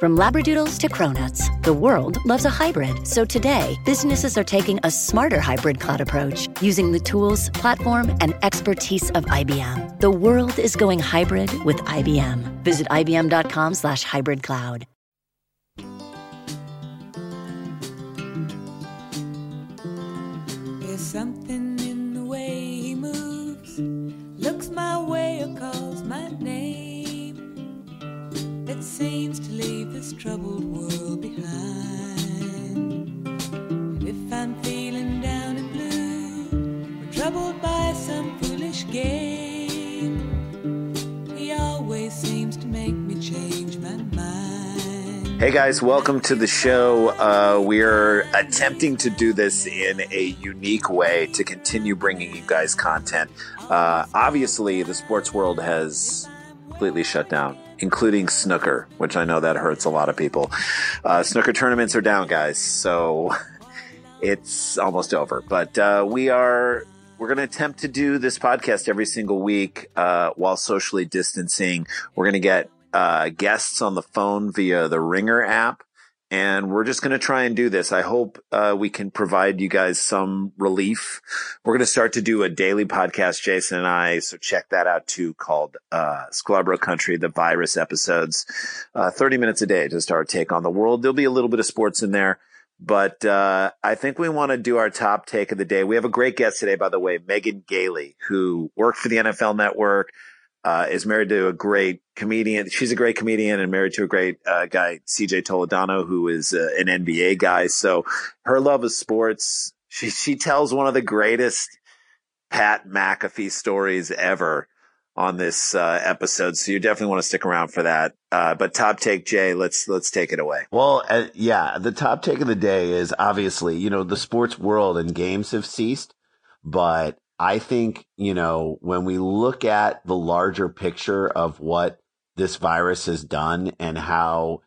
From Labradoodles to Cronuts, the world loves a hybrid. So today, businesses are taking a smarter hybrid cloud approach using the tools, platform, and expertise of IBM. The world is going hybrid with IBM. Visit IBM.com slash hybrid cloud. Something to leave this troubled world behind. If I'm feeling down and blue, or troubled by some foolish game, he always seems to make me change my mind. Hey guys, welcome to the show. Uh, we're attempting to do this in a unique way to continue bringing you guys content. Uh, obviously, the sports world has completely shut down including snooker, which I know that hurts a lot of people. Uh, snooker tournaments are down, guys, so it's almost over. But uh, we are we're going to attempt to do this podcast every single week uh, while socially distancing. We're going to get uh, guests on the phone via the Ringer app and we're just going to try and do this. I hope uh, we can provide you guys some relief. We're going to start to do a daily podcast, Jason and I. So check that out too, called uh, Scarborough Country, the virus episodes, uh, 30 minutes a day, just our take on the world. There'll be a little bit of sports in there. But uh, I think we want to do our top take of the day. We have a great guest today, by the way, Megan Gailey, who worked for the NFL Network, uh, is married to a great comedian. She's a great comedian and married to a great uh, guy, CJ Toledano, who is uh, an NBA guy. So her love of sports, she she tells one of the greatest Pat McAfee stories ever on this uh, episode. So you definitely want to stick around for that. Uh, but top take, Jay, let's let's take it away. Well, uh, yeah, the top take of the day is obviously you know the sports world and games have ceased, but I think, you know, when we look at the larger picture of what this virus has done and how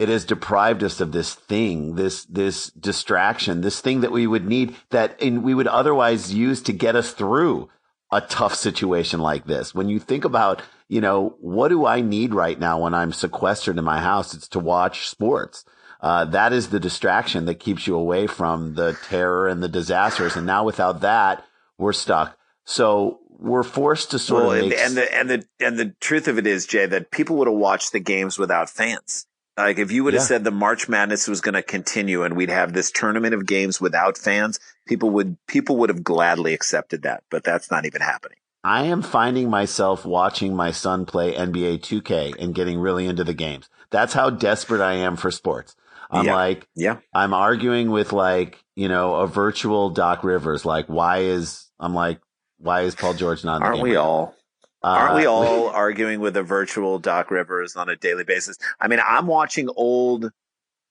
it has deprived us of this thing, this, this distraction, this thing that we would need that we would otherwise use to get us through a tough situation like this. When you think about, you know, what do I need right now when I'm sequestered in my house? It's to watch sports. Uh, that is the distraction that keeps you away from the terror and the disasters. And now without that, we're stuck. So we're forced to sort well, of make and the and the and the truth of it is, Jay, that people would have watched the games without fans. Like if you would have Yeah. said the March Madness was going to continue and we'd have this tournament of games without fans, people would people would have gladly accepted that. But that's not even happening. I am finding myself watching my son play NBA 2K and getting really into the games. That's how desperate I am for sports. I'm Yeah. like, Yeah, I'm arguing with like, you know, a virtual Doc Rivers. Like, why is, I'm like, why is Paul George not in the aren't game we right all? Aren't we Uh, all arguing with a virtual Doc Rivers on a daily basis? I mean, I'm watching old,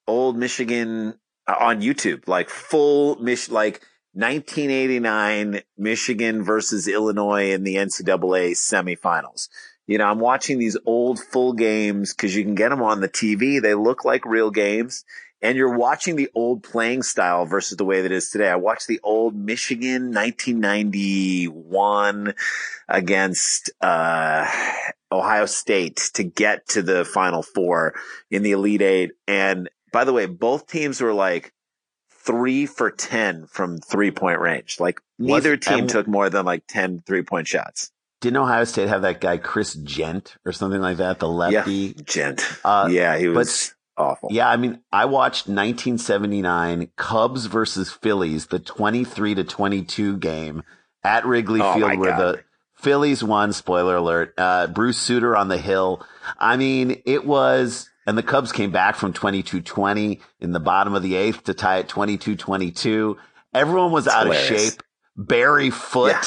old Michigan uh, on YouTube, like full Mich, like 1989 Michigan versus Illinois in the NCAA semifinals. You know, I'm watching these old full games because you can get them on the TV. They look like real games. And you're watching the old playing style versus the way that it is today. I watched the old Michigan 1991 against uh, Ohio State to get to the Final Four in the Elite Eight. And by the way, both teams were like three for 10 from three point range. Like neither team and- took more than like 10 three point shots. Didn't Ohio State have that guy, Chris Jent or something like that? The lefty. Jent. Uh, yeah, he but- was awful. Yeah, I mean, I watched 1979 Cubs versus Phillies, the 23 to 22 game at Wrigley Oh, Field, where God. the Phillies won. Spoiler alert! Uh, Bruce Sutter on the hill. I mean, it was, and the Cubs came back from 22-20 in the bottom of the eighth to tie it 22-22. Everyone was out of shape. Barry Foote, Yeah.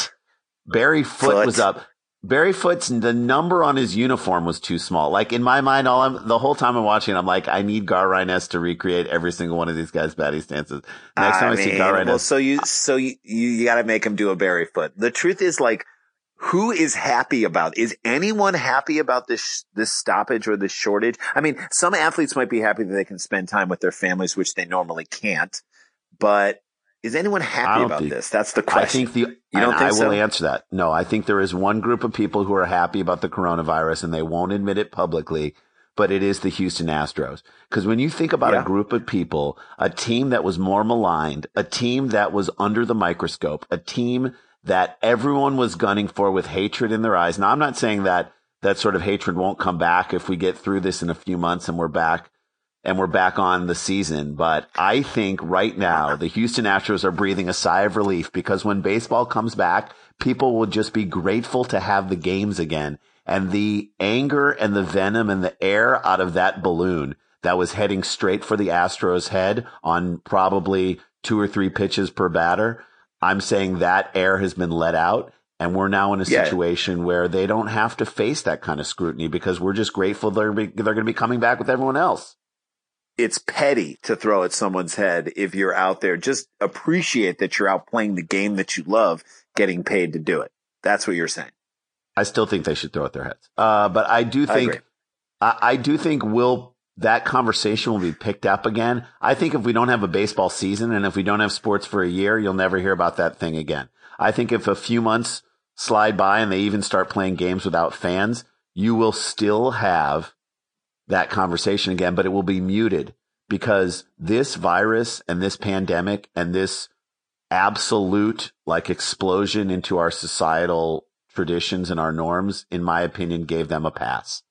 Barry Foote, Foote. was up. Barry Foote's the number on his uniform was too small. Like in my mind, all I'm the whole time I'm watching, I'm like, I need Gar Ryness to recreate every single one of these guys' batting stances. Next time I, see mean, Gar well, so you, so you, you, you got to make him do a Barry Foote. The truth is like, who is happy about, is anyone happy about this, this stoppage or this shortage? I mean, some athletes might be happy that they can spend time with their families, which they normally can't, but is anyone happy about think- this? That's the question. I think the You don't think I will answer that. No, I think there is one group of people who are happy about the coronavirus and they won't admit it publicly, but it is the Houston Astros. Because when you think about Yeah. a group of people, a team that was more maligned, a team that was under the microscope, a team that everyone was gunning for with hatred in their eyes. Now, I'm not saying that that sort of hatred won't come back if we get through this in a few months and we're back and we're back on the season. But I think right now the Houston Astros are breathing a sigh of relief because when baseball comes back, people will just be grateful to have the games again. And the anger and the venom and the air out of that balloon that was heading straight for the Astros head on probably two or three pitches per batter. I'm saying that air has been let out. And we're now in a Yeah. situation where they don't have to face that kind of scrutiny because we're just grateful they're, be, they're going to be coming back with everyone else. It's petty to throw at someone's head if you're out there. Just appreciate that you're out playing the game that you love, getting paid to do it. That's what you're saying. I still think they should throw at their heads. Uh, but I do think agree. I, I do think will that conversation will be picked up again. I think if we don't have a baseball season and if we don't have sports for a year, you'll never hear about that thing again. I think if a few months slide by and they even start playing games without fans, you will still have that conversation again, but it will be muted because this virus and this pandemic and this absolute like explosion into our societal traditions and our norms, in my opinion, gave them a pass.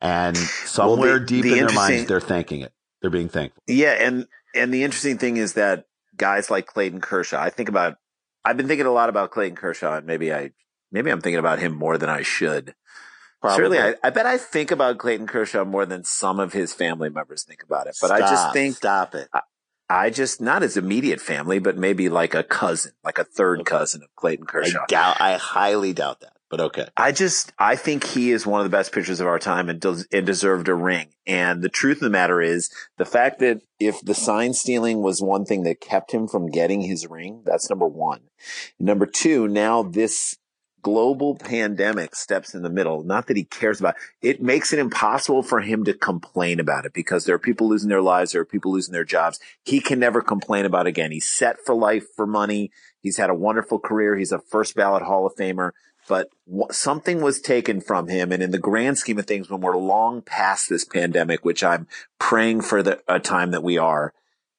And somewhere the- deep the in their minds, they're thanking it. They're being thankful. Yeah, and and the interesting thing is that guys like Clayton Kershaw, I think about I've been thinking a lot about Clayton Kershaw and maybe I maybe I'm thinking about him more than I should. Certainly, I, I bet I think about Clayton Kershaw more than some of his family members think about it. But I just think stop it. I just not his immediate family, but maybe like a cousin, like a third cousin of Clayton Kershaw. I doubt. I highly doubt that. But okay. I just I think he is one of the best pitchers of our time and does and deserved a ring. And the truth of the matter is the fact that if the sign stealing was one thing that kept him from getting his ring, that's number one. Number two, now this global pandemic steps in the middle. Not that he cares about it makes it impossible for him to complain about it because there are people losing their lives, there are people losing their jobs. He can never complain about it again. He's set for life for money. He's had a wonderful career. He's a first ballot Hall of Famer but wh- something was taken from him. And in the grand scheme of things, when we're long past this pandemic, which I'm praying for the a time that we are,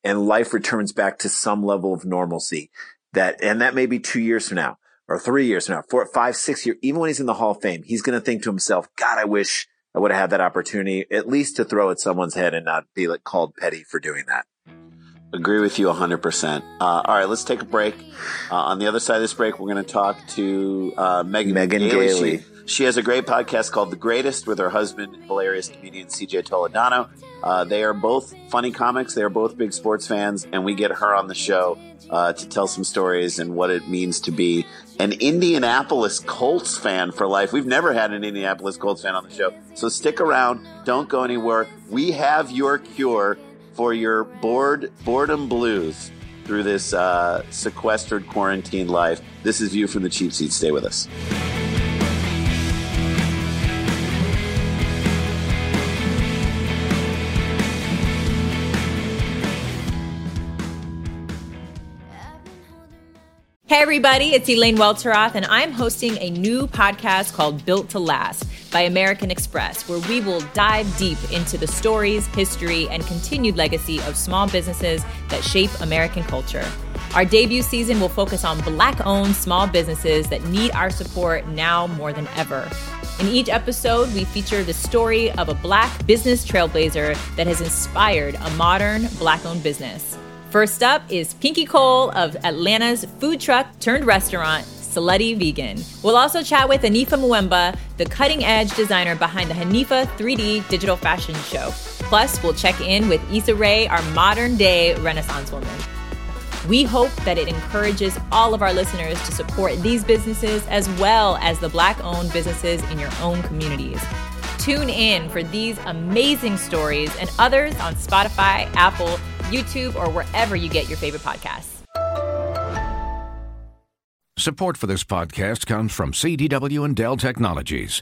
and life returns back to some level of normalcy, that and that may be two years from now, or three years from now, four, five, six years. Even when he's in the Hall of Fame, he's going to think to himself, "God, I wish I would have had that opportunity, at least to throw at someone's head and not be like called petty for doing that." Agree with you 100%. Uh, all right, let's take a break. Uh, on the other side of this break, we're going to talk to uh, Megan, Megan Gailey. Gailey. She, she has a great podcast called The Greatest with her husband, hilarious comedian CJ Toledano. Uh, they are both funny comics. They are both big sports fans, and we get her on the show uh, to tell some stories and what it means to be an Indianapolis Colts fan for life. We've never had an Indianapolis Colts fan on the show, so stick around. Don't go anywhere. We have your cure for your bored boredom blues through this uh, sequestered quarantine life. This is View from the Cheap Seat. Stay with us. Hey, everybody, it's Elaine Welteroth, and I'm hosting a new podcast called Built to Last by American Express, where we will dive deep into the stories, history, and continued legacy of small businesses that shape American culture. Our debut season will focus on Black owned small businesses that need our support now more than ever. In each episode, we feature the story of a Black business trailblazer that has inspired a modern Black owned business. First up is Pinky Cole of Atlanta's food truck turned restaurant, Slutty Vegan. We'll also chat with Anifa Mvuemba, the cutting edge designer behind the Hanifa 3D digital fashion show. Plus, we'll check in with Issa Rae, our modern day Renaissance woman. We hope that it encourages all of our listeners to support these businesses as well as the Black owned businesses in your own communities. Tune in for these amazing stories and others on Spotify, Apple, YouTube, or wherever you get your favorite podcasts. Support for this podcast comes from CDW and Dell Technologies.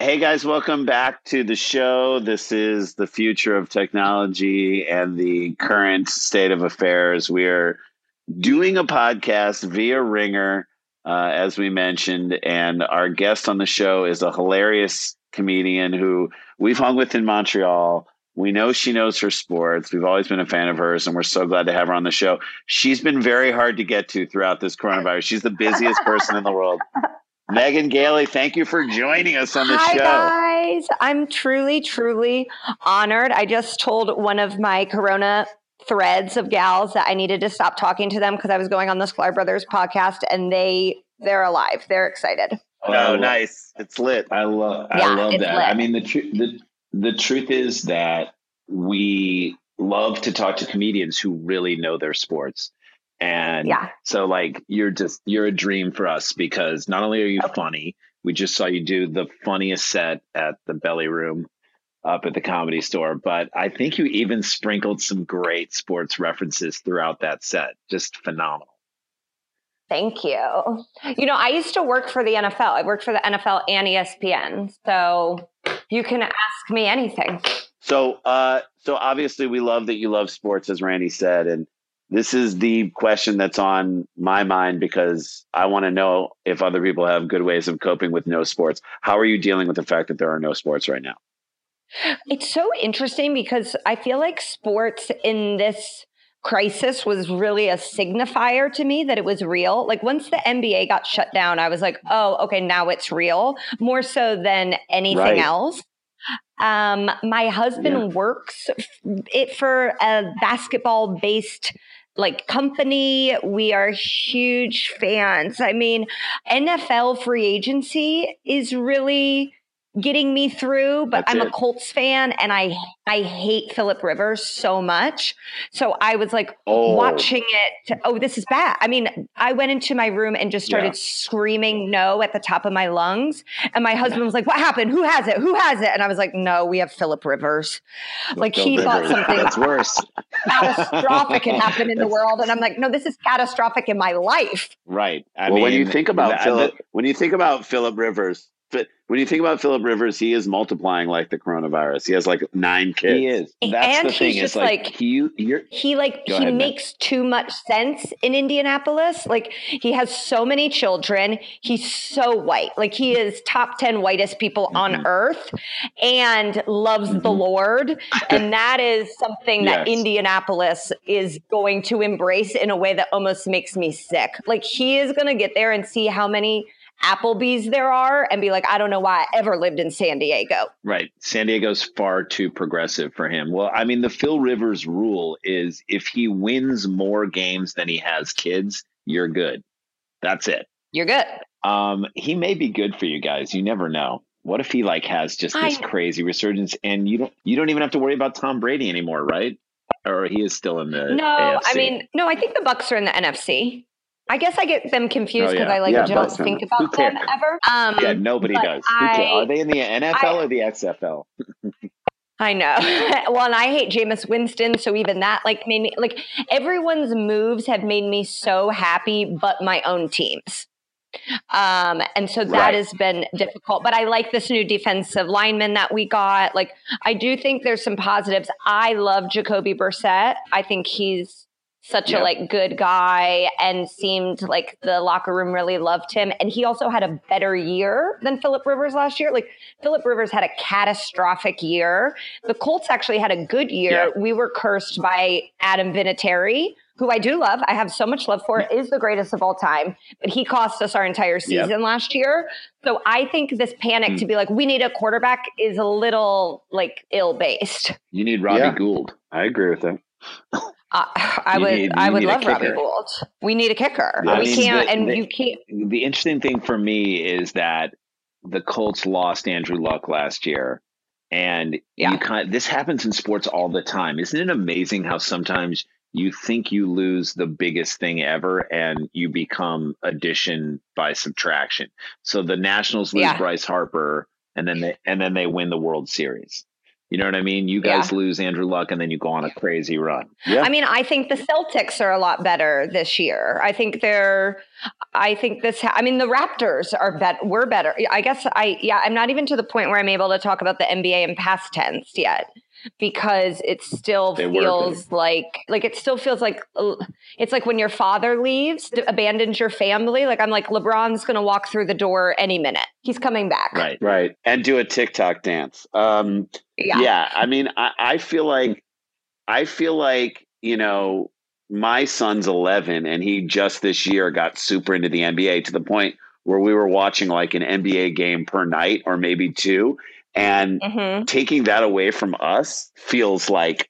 Hey guys, welcome back to the show. This is the future of technology and the current state of affairs. We are doing a podcast via Ringer, uh, as we mentioned, and our guest on the show is a hilarious comedian who we've hung with in Montreal. We know she knows her sports. We've always been a fan of hers, and we're so glad to have her on the show. She's been very hard to get to throughout this coronavirus. She's the busiest person in the world. Megan Gailey, thank you for joining us on the Hi, show. guys. I'm truly, truly honored. I just told one of my Corona threads of gals that I needed to stop talking to them because I was going on the Sklar Brothers podcast, and they they're alive. They're excited. Oh, nice. It's lit. I love Yeah, I love that. lit. I mean the truth the the truth is that we love to talk to comedians who really know their sports. And Yeah. so like you're just you're a dream for us because not only are you funny, we just saw you do the funniest set at the belly room up at the comedy store, but I think you even sprinkled some great sports references throughout that set. Just phenomenal. Thank you. You know, I used to work for the NFL. I worked for the NFL and ESPN, so you can ask me anything. So, uh, so obviously, we love that you love sports, as Randy said, and this is the question that's on my mind because I want to know if other people have good ways of coping with no sports. How are you dealing with the fact that there are no sports right now? It's so interesting because I feel like sports in this crisis was really a signifier to me that it was real. Like once the NBA got shut down, I was like, oh, okay, now it's real, more so than anything Right. else. Um, my husband works it for a basketball based like company. We are huge fans. I mean, NFL free agency is really getting me through, but That's I'm a. Colts fan and I I hate Philip Rivers so much. So I was like Oh. watching it. Oh, this is bad. I mean, I went into my room and just started Yeah. screaming no at the top of my lungs. And my husband was like, What happened? Who has it? Who has it? And I was like, No, we have Philip Rivers. Like he Phil thought something That's worse. catastrophic had happened in the world. And I'm like, No, this is catastrophic in my life. Right. I well, when you think about Philip, when you think about Philip Rivers, Fi- when you think about Philip Rivers, he is multiplying like the coronavirus. He has like nine kids. He is. That's And the thing. he's It's just like, like- he, you're, he like he ahead, Matt. makes too much sense in Indianapolis. Like he has so many children. He's so white. Like he is top 10 whitest people on Mm-hmm. earth and loves the Lord. And that is something that Indianapolis is going to embrace in a way that almost makes me sick. Like he is going to get there and see how many Applebee's there are and be like, I don't know why I ever lived in San Diego. right. San Diego's far too progressive for him. Well, I mean, the Phil Rivers rule is if he wins more games than he has kids, you're good. That's it. You're good. Um, he may be good for you guys. You never know. What if he like has just this I- crazy resurgence and you don't you don't even have to worry about Tom Brady anymore, right? Or he is still in the No, I mean, no, I think the Bucs are in the NFC. I guess I get them confused Oh, because yeah. I like Yeah, don't think about them ever. Um, yeah, nobody does. I- Are they in the NFL I- or the XFL? I know. well, and I hate Jameis Winston, so even that like made me like everyone's moves have made me so happy, but my own teams. Um, and so that Right. has been difficult. But I like this new defensive lineman that we got. Like I do think there's some positives. I love Jacoby Brissett. I think he's such Yeah. a like good guy and seemed like the locker room really loved him. And he also had a better year than Philip Rivers last year. Like Philip Rivers had a catastrophic year. The Colts actually had a good year. We were cursed by Adam Vinatieri, who I do love. I have so much love for. Is the greatest of all time, but he cost us our entire season last year. So I think this panic Hmm. to be like we need a quarterback is a little like ill based. You need Robbie Yeah. Gould. I agree with that. Uh, I would need- I would love Robbie. Gould. We need a kicker. I we mean, can't, the- and the- you can't. The interesting thing for me is that the Colts lost Andrew Luck last year, and Yeah. you kind this happens in sports all the time. Isn't it amazing how sometimes you think you lose the biggest thing ever and you become addition by subtraction. So the Nationals lose Yeah. Bryce Harper and then they and then they win the World Series. You know what I mean? You guys lose Andrew Luck and then you go on a crazy run. Yeah. I mean, I think the Celtics are a lot better this year. I think they're. I think this. I mean, the Raptors are bet. We're better. I guess. I yeah. I'm not even to the point where I'm able to talk about the NBA in past tense yet, because it still They feels like like it still feels like uh, it's like when your father leaves, abandons your family. Like I'm like LeBron's going to walk through the door any minute. He's coming back. Right. Right. And do a TikTok dance. Um, Yeah. yeah. I mean, I, I feel like, I feel like, you know, my son's 11 and he just this year got super into the NBA to the point where we were watching like an NBA game per night or maybe two. And hmm taking that away from us feels like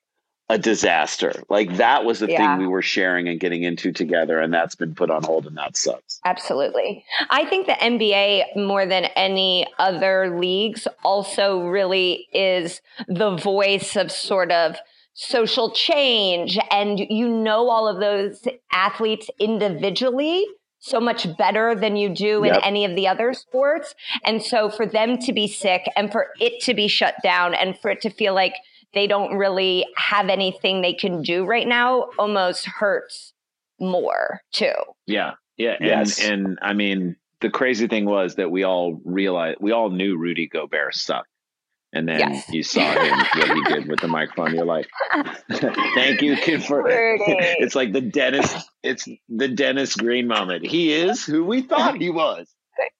a disaster. Like that was the Yeah. thing we were sharing and getting into together, and that's been put on hold, and that sucks. Absolutely. I think the NBA, more than any other leagues, also really is the voice of sort of social change. And you know all of those athletes individually so much better than you do in Yep. any of the other sports. And so for them to be sick and for it to be shut down and for it to feel like they don't really have anything they can do right now almost hurts more too. Yeah. Yeah. And Yes. and I mean the crazy thing was that we all realized we all knew Rudy Gobert sucked. And then Yes. you saw him what he did with the microphone. You're like, thank you, kid, for it's like the Dennis it's the Dennis Green moment. He is who we thought he was.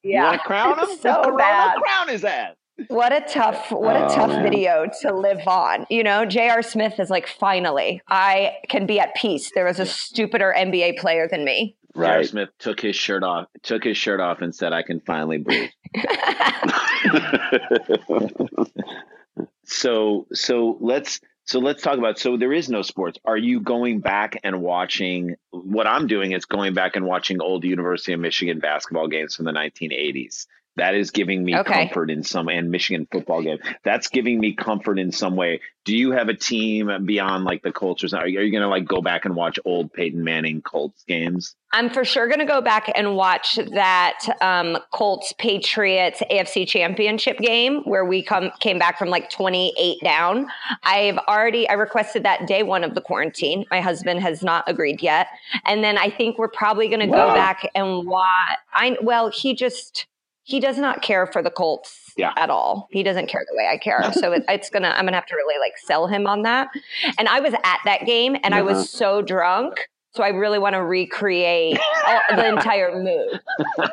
You want to crown him? So Corona, bad. Crown his ass. What a tough, what a Oh, tough man. video to live on. You know, J.R. Smith is like, finally, I can be at peace. There was a stupider NBA player than me. J.R. Right. Smith took his shirt off, took his shirt off, and said, "I can finally breathe." so, so let's so let's talk about. So there is no sports. Are you going back and watching? What I'm doing is going back and watching old University of Michigan basketball games from the 1980s. That is giving me Okay. comfort in some and Michigan football game. That's giving me comfort in some way. Do you have a team beyond like the Colts or something? Are you, are you going to like go back and watch old Peyton Manning Colts games? I'm for sure going to go back and watch that um, Colts Patriots AFC Championship game where we come came back from like 28 down. I've already I requested that day one of the quarantine. My husband has not agreed yet, and then I think we're probably going to go back and watch. I well, he just he does not care for the Colts Yeah. at all. He doesn't care the way I care. So it, it's gonna I'm gonna have to really like sell him on that. And I was at that game and I Uh-huh. was so drunk. So I really want to recreate all, the entire mood.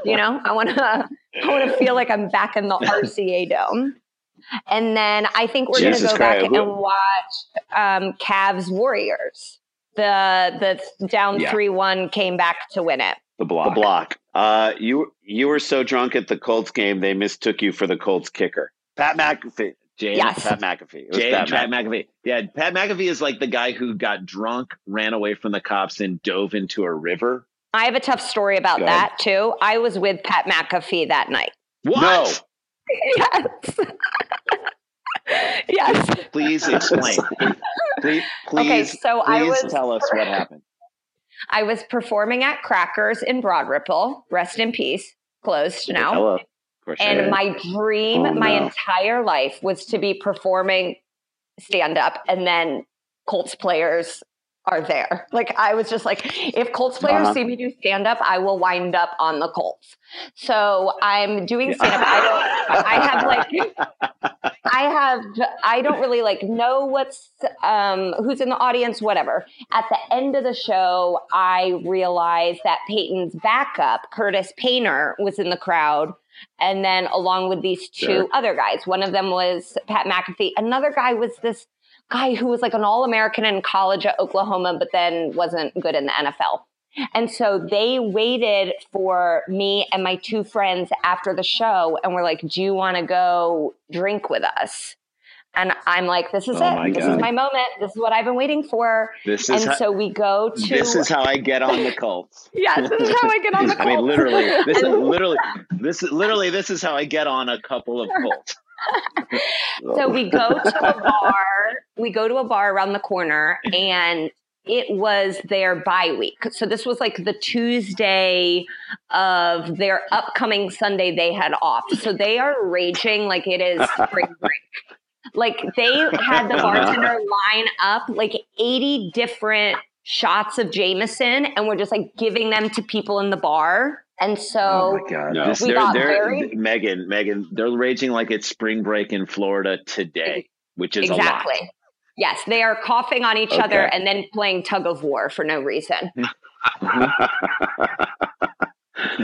You know, I want to I want to feel like I'm back in the RCA dome. And then I think we're going to go back and watch um, Cavs Warriors. The the down Yeah. three one came back to win it. The block. The block. Uh, you you were so drunk at the Colts game they mistook you for the Colts kicker, Pat McAfee. Jay, Yes. Pat McAfee. It was Jay Pat Pat McAfee. McAfee. Yeah, Pat McAfee is like the guy who got drunk, ran away from the cops, and dove into a river. I have a tough story about Go ahead. that too. I was with Pat McAfee that night. What? No. yes. yes. Please explain. please, please, Okay, so I please was- tell us what happened. I was performing at Crackers in Broad Ripple. Rest in peace. Closed now. Hello. And my dream, Oh, my no. entire life was to be performing stand up and then Colts players are there. Like I was just like, if Colts players Uh-huh. see me do stand up, I will wind up on the Colts. So I'm doing stand up. I don't I have like I have I don't really like know what's um who's in the audience, whatever. At the end of the show, I realized that Peyton's backup, Curtis Painter, was in the crowd. And then along with these two Sure. other guys. One of them was Pat McAfee. Another guy was this guy who was like an all-American in college at Oklahoma, but then wasn't good in the NFL. And so they waited for me and my two friends after the show and were like, Do you want to go drink with us? And I'm like, this is Oh it. This God. is my moment. This is what I've been waiting for. This And is how, so we go to. this is how I get on the Colts. yeah, this is how I get on the I mean, literally, this is literally this is literally this is how I get on a couple of Colts. So we go to a bar. We go to a bar around the corner, and it was their bye week. So this was like the Tuesday of their upcoming Sunday they had off. So they are raging like it is spring break. Like they had the bartender line up like 80 different shots of Jameson and we're just like giving them to people in the bar. And so oh my god! No. This, We they're, got they're, very- Megan, Megan, they're raging like it's spring break in Florida today, which is exactly. Yes, they are coughing on each other and then playing tug of war for no reason.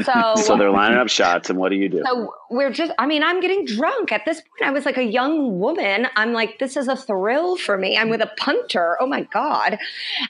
So, so they're lining up shots, and what do you do? so we're just, I mean, I'm getting drunk. At this point, I was like a young woman. I'm like, this is a thrill for me. I'm with a punter. Oh my God.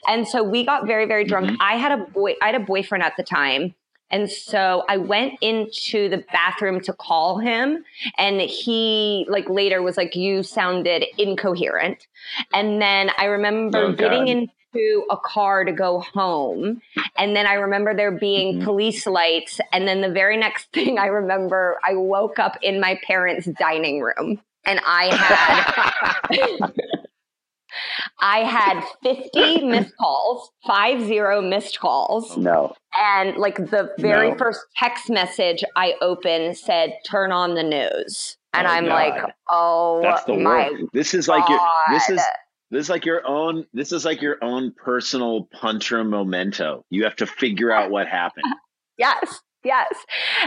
And so we got very, very drunk. Mm-hmm. I had a boy, I had a boyfriend at the time. And so I went into the bathroom to call him and he like later was like, you sounded incoherent. And then I remember Oh, getting into a car to go home. And then I remember there being Mhm. police lights. And then the very next thing I remember, I woke up in my parents' dining room and I had I had 50 missed calls, five zero missed calls. no. And like the very No. first text message I opened said, turn on the news. And Oh, I'm God. like, oh That's the my worst. This is like your this is this is like your own this is like your own personal punter memento. You have to figure out what happened. Yes, yes.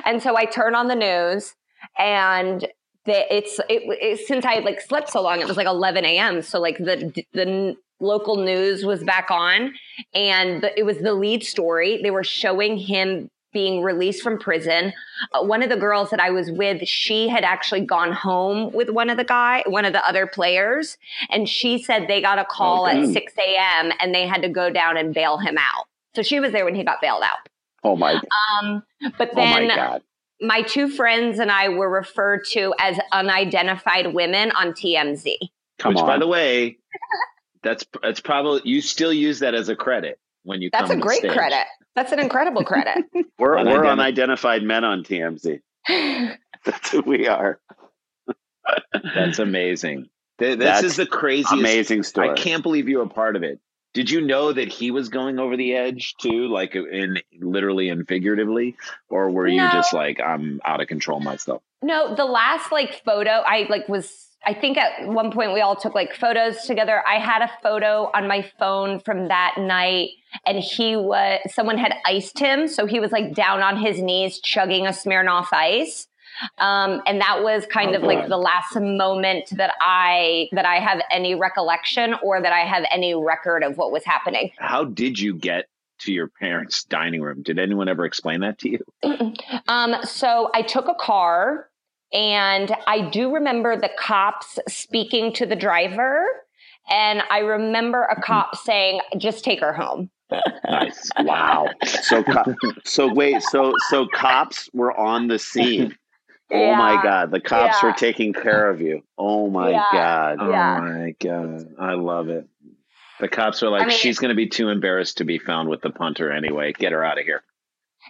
And so I turn on the news, and the, it's it, it since I like slept so long, it was like 11 a.m. So like the the local news was back on, and the, it was the lead story. They were showing him being released from prison. Uh, one of the girls that I was with, she had actually gone home with one of the guy, one of the other players, and she said they got a call at 6 a.m. and they had to go down and bail him out. So she was there when he got bailed out. Oh my. Um, but then, Oh my God. My two friends and I were referred to as unidentified women on TMZ. Come Which on. by the way, that's that's probably you still use that as a credit when you That's come a great stage. credit. That's an incredible credit. we're we're Unidentified. unidentified men on TMZ. That's who we are. That's amazing. This That's is the craziest Amazing story. I can't believe you were part of it. Did you know that he was going over the edge too, like in literally and figuratively, or were you just like I'm out of control myself? no, the last like photo I like was I think at one point we all took like photos together. I had a photo on my phone from that night and he was someone had iced him, so he was like down on his knees chugging a Smirnoff ice. Um, and that was kind Oh, of like the last moment that I that I have any recollection or that I have any record of what was happening. How did you get to your parents' dining room? Did anyone ever explain that to you? Um, so I took a car, and I do remember the cops speaking to the driver, and I remember a cop saying, "Just take her home." Nice. Wow. So so wait. So so cops were on the scene. Oh my God. The cops Yeah. were taking care of you. Oh my Yeah. God. Oh my god, I love it. The cops are like, I mean- she's going to be too embarrassed to be found with the punter anyway. Get her out of here.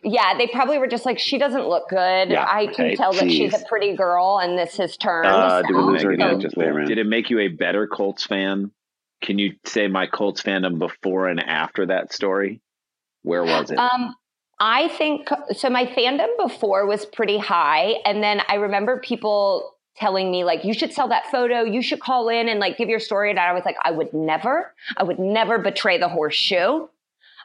Yeah, they probably were just like, "She doesn't look good. Yeah, I can okay, tell that she's a pretty girl, and this has turned." Uh, do we lose her Megan, did- Just wait a minute. Did it make you a better Colts fan? Can you say my Colts fandom before and after that story? Where was it? Um, I think so. My fandom before was pretty high, and then I remember people telling me like, "You should sell that photo. You should call in and like give your story." And I was like, "I would never. I would never betray the horseshoe.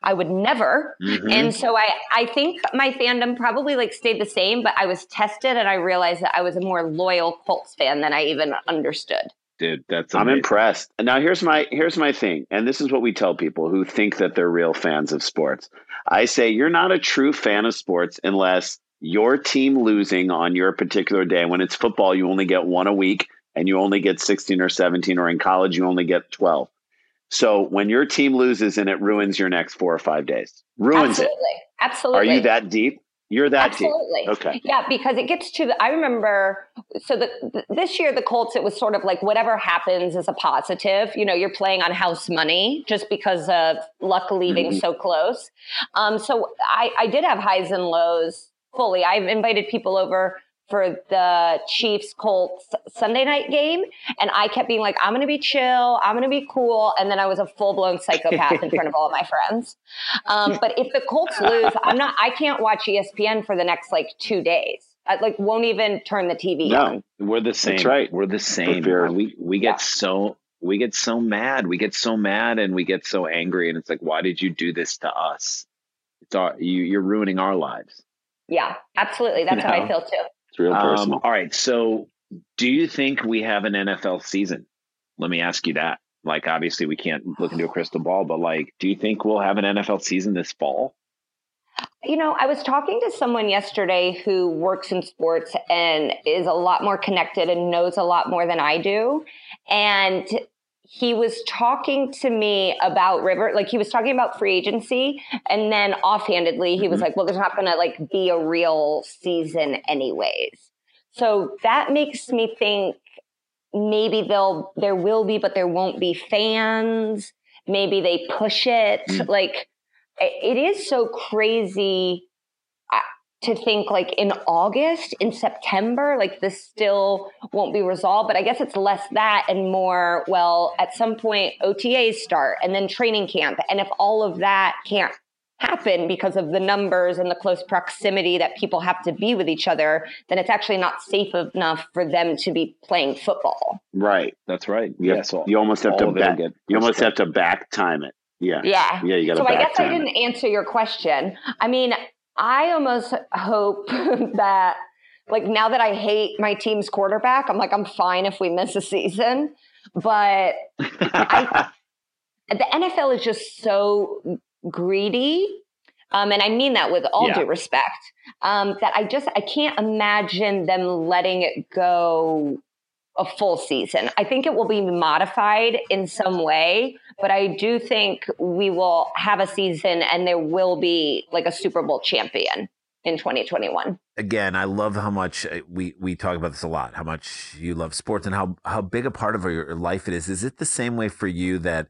I would never." Mhm. And so I, I think my fandom probably like stayed the same, but I was tested and I realized that I was a more loyal Colts fan than I even understood. Dude, that's I'm impressed. Now here's my here's my thing, and this is what we tell people who think that they're real fans of sports. I say you're not a true fan of sports unless your team losing on your particular day. When it's football, you only get one a week, and you only get 16 or 17, or in college, you only get 12. So when your team loses and it ruins your next four or five days, ruins Absolutely. it. Absolutely. Are you that deep? You're that Absolutely. team. Okay. Yeah, because it gets to the. I remember. So the, the, this year the Colts, it was sort of like whatever happens is a positive. You know, you're playing on house money just because of luck leaving Mhm. so close. Um, so I, I did have highs and lows fully. I've invited people over for the Chiefs Colts Sunday night game, and I kept being like, "I'm going to be chill. I'm going to be cool," and then I was a full blown psychopath in front of all of my friends. Um, but if the Colts lose, I'm not. I can't watch ESPN for the next like two days. I like won't even turn the TV No, on. we're the same. right. We're the same. We we get so we get so mad. We get so mad and we get so angry and it's like, why did you do this to us? It's our, you you're ruining our lives. Yeah, absolutely. That's how I feel too. It's real Um, all right. So do you think we have an NFL season? Let me ask you that. Like obviously we can't look into a crystal ball, but like, do you think we'll have an NFL season this fall? You know, I was talking to someone yesterday who works in sports and is a lot more connected and knows a lot more than I do. And he was talking to me about River, like he was talking about free agency. And then offhandedly, he was Mhm. like, well, there's not going to like be a real season anyways. So that makes me think maybe they'll, there will be, but there won't be fans. Maybe they push it. Mm. Like, it is so crazy to think like in August, in September, like this still won't be resolved. But I guess it's less that and more, well, at some point OTAs start and then training camp. And if all of that can't happen because of the numbers and the close proximity that people have to be with each other, then it's actually not safe enough for them to be playing football. right. That's right. You, Yeah, so you almost have to of it'll back. You almost have to back time it. Yeah. Yeah. Yeah. You got to So I guess I didn't answer your question. I mean, I almost hope that, like, now that I hate my team's quarterback, I'm like, I'm fine if we miss a season. But I- the NFL is just so greedy. Um, and I mean that with all Yeah. due respect. Um, that I just I can't imagine them letting it go a full season. I think it will be modified in some way, but I do think we will have a season and there will be like a Super Bowl champion in 2021. again, I love how much uh, we we talk about this a lot. How much you love sports and how how big a part of your life it is. Is it the same way for you that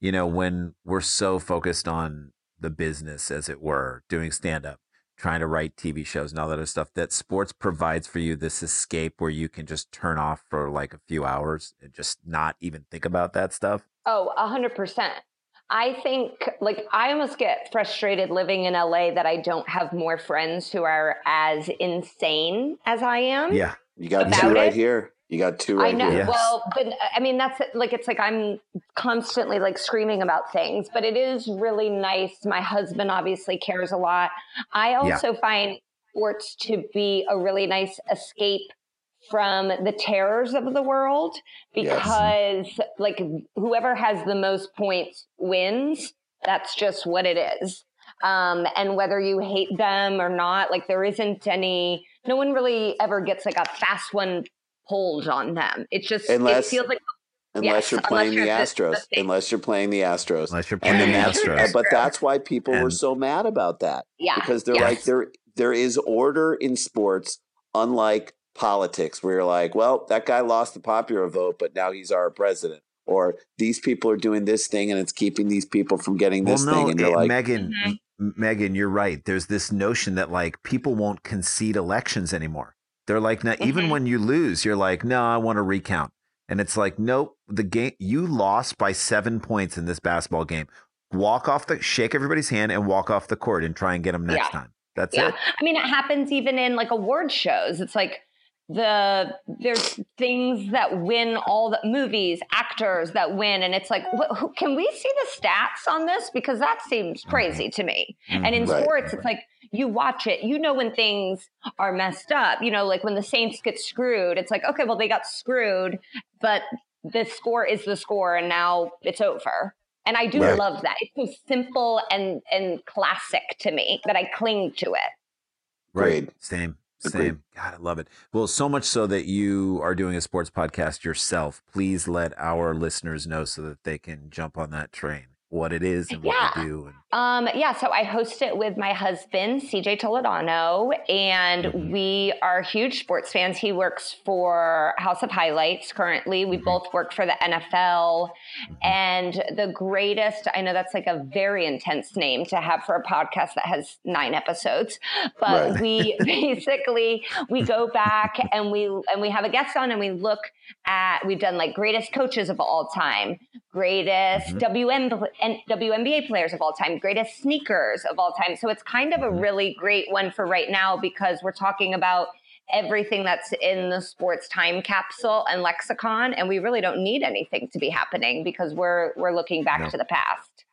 you know when we're so focused on the business, as it were, doing stand up, trying to write TV shows and all that other stuff, that sports provides for you this escape where you can just turn off for like a few hours and just not even think about that stuff? Oh, a hundred percent. I think like I almost get frustrated living in LA that I don't have more friends who are as insane as I am. Yeah. You got two right it? here. You got two I right know. here. Yes. Well, but I mean, that's like it's like I'm constantly like screaming about things, but it is really nice. My husband obviously cares a lot. I also find sports to be a really nice escape from the terrors of the world Yes. because like whoever has the most points wins. That's just what it is. Um, and whether you hate them or not, like there isn't any, no one really ever gets like a fast one pulled on them. It's just, Unless- it feels like, Unless Yes, you're unless playing you're the the- Astros. the. Unless you're playing the Astros. Unless you're playing then the that's, Astros. but that's why people were so mad about that. yeah. because they're yes. like there there is order in sports unlike politics where you're like well that guy lost the popular vote but now he's our president or these people are doing this thing and it's keeping these people from getting this well, no, thing and you're eh, like Megan, Mhm. Megan, you're right. There's this notion that like people won't concede elections anymore. They're like, no, even Mhm. when you lose, you're like, no, I want to recount. And it's like, nope, the game you lost by seven points in this basketball game. Walk off the, shake everybody's hand, and walk off the court and try and get them next Yeah. time. That's yeah. it. I mean, it happens even in like award shows. It's like the there's things that win all the movies, actors that win, and it's like, what, who, can we see the stats on this? Because that seems crazy to me. Mm-hmm. And in. Right. sports, it's like you watch it, you know when things are messed up. You know, like when the Saints get screwed, it's like, okay, well they got screwed, but the score is the score, and now it's over. And I do Right. love that. It's so simple and and classic to me that I cling to it. Right. Same. Agreed. Same. God, I love it. Well, so much so that you are doing a sports podcast yourself. Please let our listeners know so that they can jump on that train. what it is uh, and what Yeah. you do. And, Um, yeah, so I host it with my husband, CJ Toledano, and Mhm. we are huge sports fans. He works for House of Highlights currently. We Mhm. both work for the NFL. Mhm. And the greatest, I know that's like a very intense name to have for a podcast that has nine episodes, but Right. we basically we go back and we and we have a guest on and we look at we've done like greatest coaches of all time, greatest. WM and WNBA players of all time, greatest sneakers of all time. So it's kind of a Mhm. really great one for right now because we're talking about everything that's in the sports time capsule and lexicon and we really don't need anything to be happening because we're we're looking back No. to the past.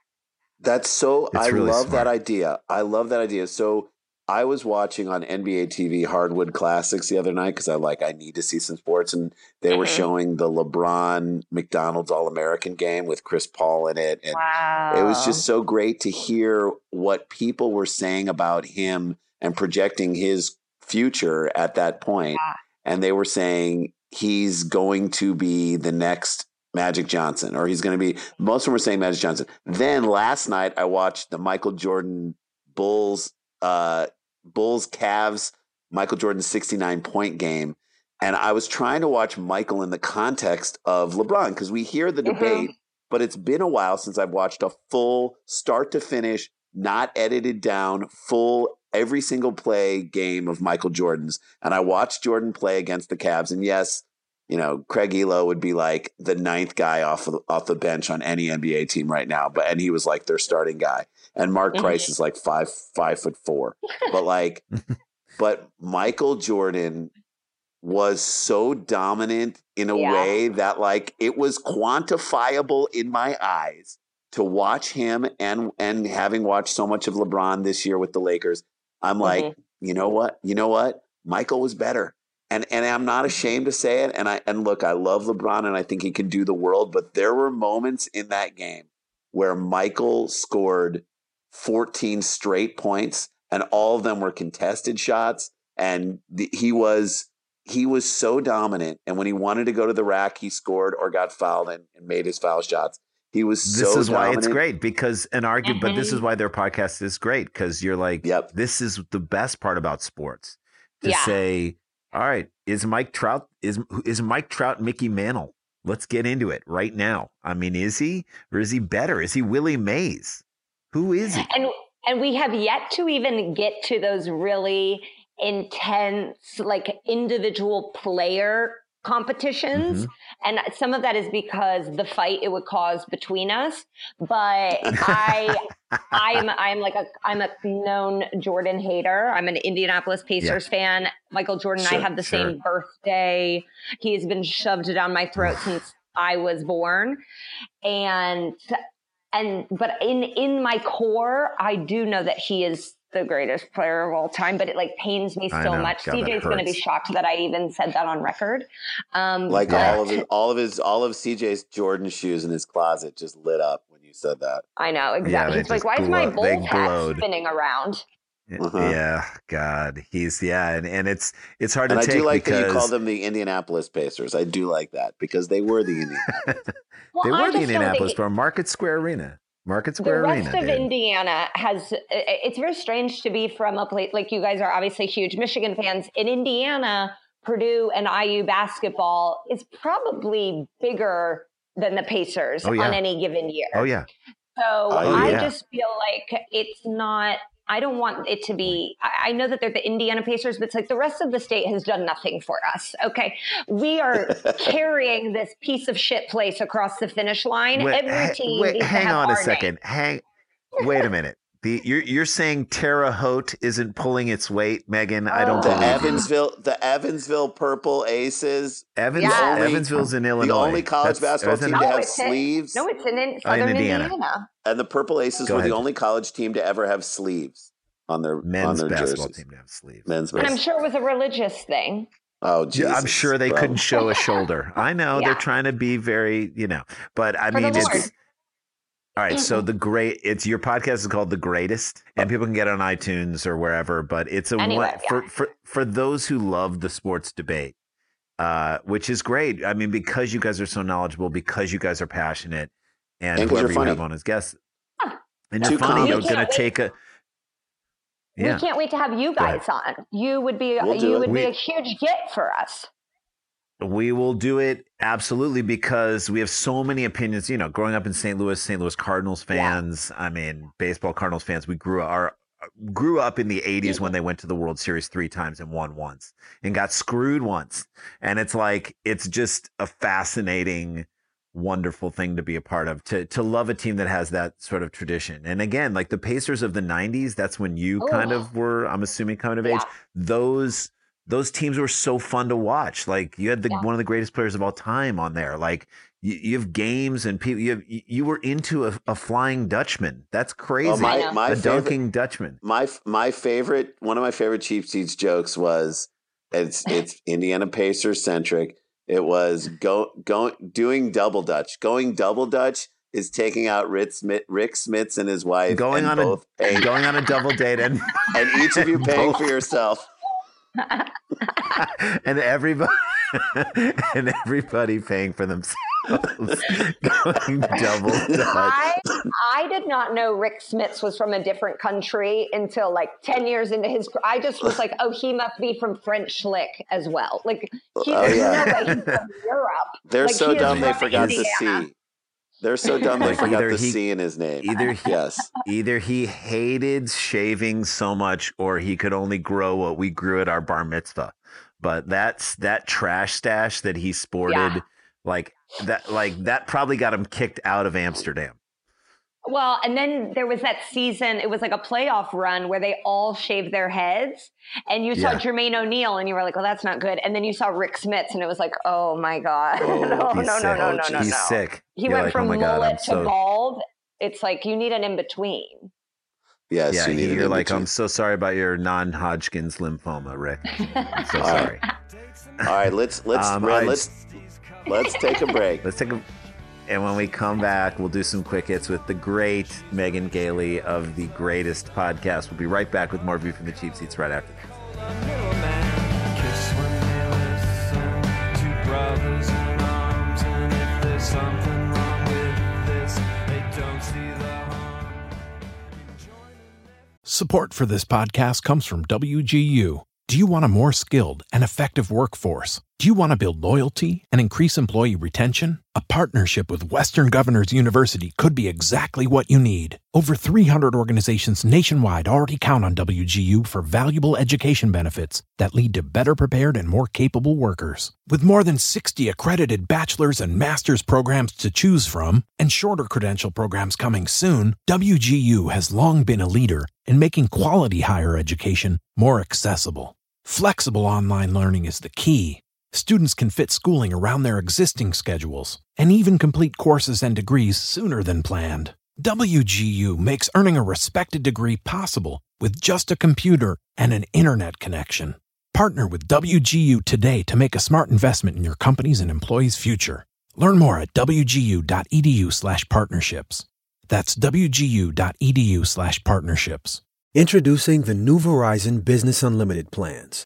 That's so. It's I really love that idea. I love that idea. So I was watching on NBA TV Hardwood Classics the other night because I like I need to see some sports, and they were Mhm. showing the LeBron McDonald's All American game with Chris Paul in it, and Wow. it was just so great to hear what people were saying about him and projecting his future at that point. Yeah. And they were saying he's going to be the next Magic Johnson, or he's going to be. Most of them were saying Magic Johnson. Then last night I watched the Michael Jordan Bulls, uh, Bulls Cavs, Michael Jordan 69 point game. And I was trying to watch Michael in the context of LeBron because we hear the Mhm. debate, but it's been a while since I've watched a full start to finish, not edited down, full every single play game of Michael Jordan's. And I watched Jordan play against the Cavs. And yes, you know, Craig Ehlo would be like the ninth guy off of, off the bench on any NBA team right now, but and he was like their starting guy. And Mark Mhm. Price is like five five foot four, but like, but Michael Jordan was so dominant in a Yeah. way that like it was quantifiable in my eyes to watch him and and having watched so much of LeBron this year with the Lakers. I'm like, you know what? You know what? Michael was better. And and I'm not ashamed to say it. And I and look, I love LeBron and I think he can do the world, but there were moments in that game where Michael scored 14 straight points and all of them were contested shots and the, he was he was so dominant and when he wanted to go to the rack he scored or got fouled and, and made his foul shots he was this so is why it's great because an argument, but this is Mhm. why their podcast is great because you're like, Yep. this is the best part about sports to Yeah. say, all right, is Mike Trout is is Mike Trout Mickey Mantle? Let's get into it right now. I mean, is he or is he better? Is he Willie Mays? Who is he? and and we have yet to even get to those really intense like individual player competitions. Mm-hmm. And some of that is because the fight it would cause between us. But i i'm i'm like a i'm a known jordan hater. I'm an indianapolis pacers fan. Michael jordan and i have the sure. same birthday. He's been shoved down my throat since i was born. And and but in in my core i do know that he is the greatest player of all time but it like pains me so know. much God, that cj's going to be shocked that i even said that on record um like but all of his all of his all of CJ's Jordan shoes in his closet just lit up when you said that. i know exactly they he's like just why is my glow- they bull hat glowed. spinning around Uh-huh. Yeah, God, he's yeah, and, and it's it's hard And to I take I do like because that you call them the Indianapolis Pacers. I do like that because they were the Indianapolis. Well, they were just the Indianapolis, think but Market Square Arena, Market Square Arena. the Square rest Arena. of dude. Indiana has i- i- it's very strange to be from a place like you guys are obviously huge Michigan fans in Indiana Purdue and IU basketball is probably bigger than the Pacers Oh, yeah. on any given year. Oh yeah, So Oh, I yeah. just feel like it's not. I don't want it to be. I know that they're the Indiana Pacers, but it's like the rest of the state has done nothing for us. Okay, we are carrying this piece of shit place across the finish line. Wait, Every team. wait, hang on a our name. second. Hang. Wait a minute. The you're you're saying Terre Haute isn't pulling its weight, Megan? I don't Oh. the believe you. Evansville, the Evansville Purple Aces, Evans, Yeah. only- Evansville's in Illinois. the only college That's- basketball team it? to have it's in- sleeves. No, it's in, in Oh, in Indiana. Indiana. and the Purple Aces Go were ahead. the only college team to ever have sleeves on their on men's their basketball jerseys. team to have sleeves. Men's And I'm sure it was a religious thing. Oh, Jesus, I'm sure they bro. couldn't show a shoulder. I know Yeah. they're trying to be very, you know, but I For mean, it's Lord. All right. So the great, it's your podcast is called The Greatest, and people can get it on iTunes or wherever. But it's a Anywhere, one for for for those who love the sports debate, uh, which is great. I mean, because you guys are so knowledgeable, because you guys are passionate, and, And 'cause whoever you're you have on as guests, And it's Two funny, you're comments. going to take a. Yeah. We can't wait to have you Go ahead. guys on. You would be We'll do you it. would be We- a huge get for us. We will do it absolutely because we have so many opinions. You know, growing up in St. Louis, St. Louis Cardinals fans. I mean, baseball Cardinals fans. We grew our uh, grew up in the '80s when they went to the World Series three times and won once, and got screwed once. And it's like it's just a fascinating, wonderful thing to be a part of. To to love a team that has that sort of tradition. And again, like the Pacers of the '90s, that's when you kind Oh. of were. I'm assuming coming of Yeah. age. Those those teams were so fun to watch. Like you had the Yeah. one of the greatest players of all time on there. Like you, you have games and people. You have, you were into a, a flying Dutchman. That's crazy. Well, my my a favorite dunking Dutchman. my my favorite one of my favorite cheap seats jokes was it's it's Indiana Pacers centric. It was go go doing double dutch. Going double dutch is taking out Rick Smith, Rick Smits and his wife, Going and on both a paying, going on a double date and and each of you paying both- for yourself. and everybody and everybody paying for themselves. going double dutch. I I did not know Rick Smits was from a different country until like ten years into his. I just was like, oh, he must be from French Lick as well. Like, he, Oh, yeah. no way he's from Europe. They're Like, so he is dumb they forgot Indiana. the C. They're so dumb they Like, forgot either the he- C in his name. Either he, yes. either he hated shaving so much, or he could only grow what we grew at our bar mitzvah. But that's that trash stash that he sported, Yeah. like that, like that probably got him kicked out of Amsterdam. Well, and then there was that season. It was like a playoff run where they all shaved their heads, and you saw Yeah. Jermaine O'Neal, and you were like, "Oh, that's not good." And then you saw Rick Smits, and it was like, "Oh my god, Oh, no, no, He's no, no, no, no, He's no." sick. He You're went like, from oh my god, mullet to so bald. It's like you need an in between. Yes. yeah. you need you're like. I'm so sorry about your non-Hodgkin's lymphoma, Rick. I'm so All right. sorry. All right, let's let's Um, Ren, I- let's let's take a break. Let's take a. And when we come back, we'll do some quick hits with the great Megan Gailey of the greatest podcast. We'll be right back with more View from the Cheap Seats right after. Support for this podcast comes from WGU. Do you want a more skilled and effective workforce? Do you want to build loyalty and increase employee retention? A partnership with Western Governors University could be exactly what you need. Over 300 organizations nationwide already count on WGU for valuable education benefits that lead to better prepared and more capable workers. With more than 60 accredited bachelor's and master's programs to choose from, and shorter credential programs coming soon, WGU has long been a leader in making quality higher education more accessible. Flexible online learning is the key. Students can fit schooling around their existing schedules and even complete courses and degrees sooner than planned. WGU makes earning a respected degree possible with just a computer and an internet connection. Partner with WGU today to make a smart investment in your company's and employees' future. Learn more at wgu.edu/partnerships. That's wgu.edu/partnerships. Introducing the new Verizon Business Unlimited plans.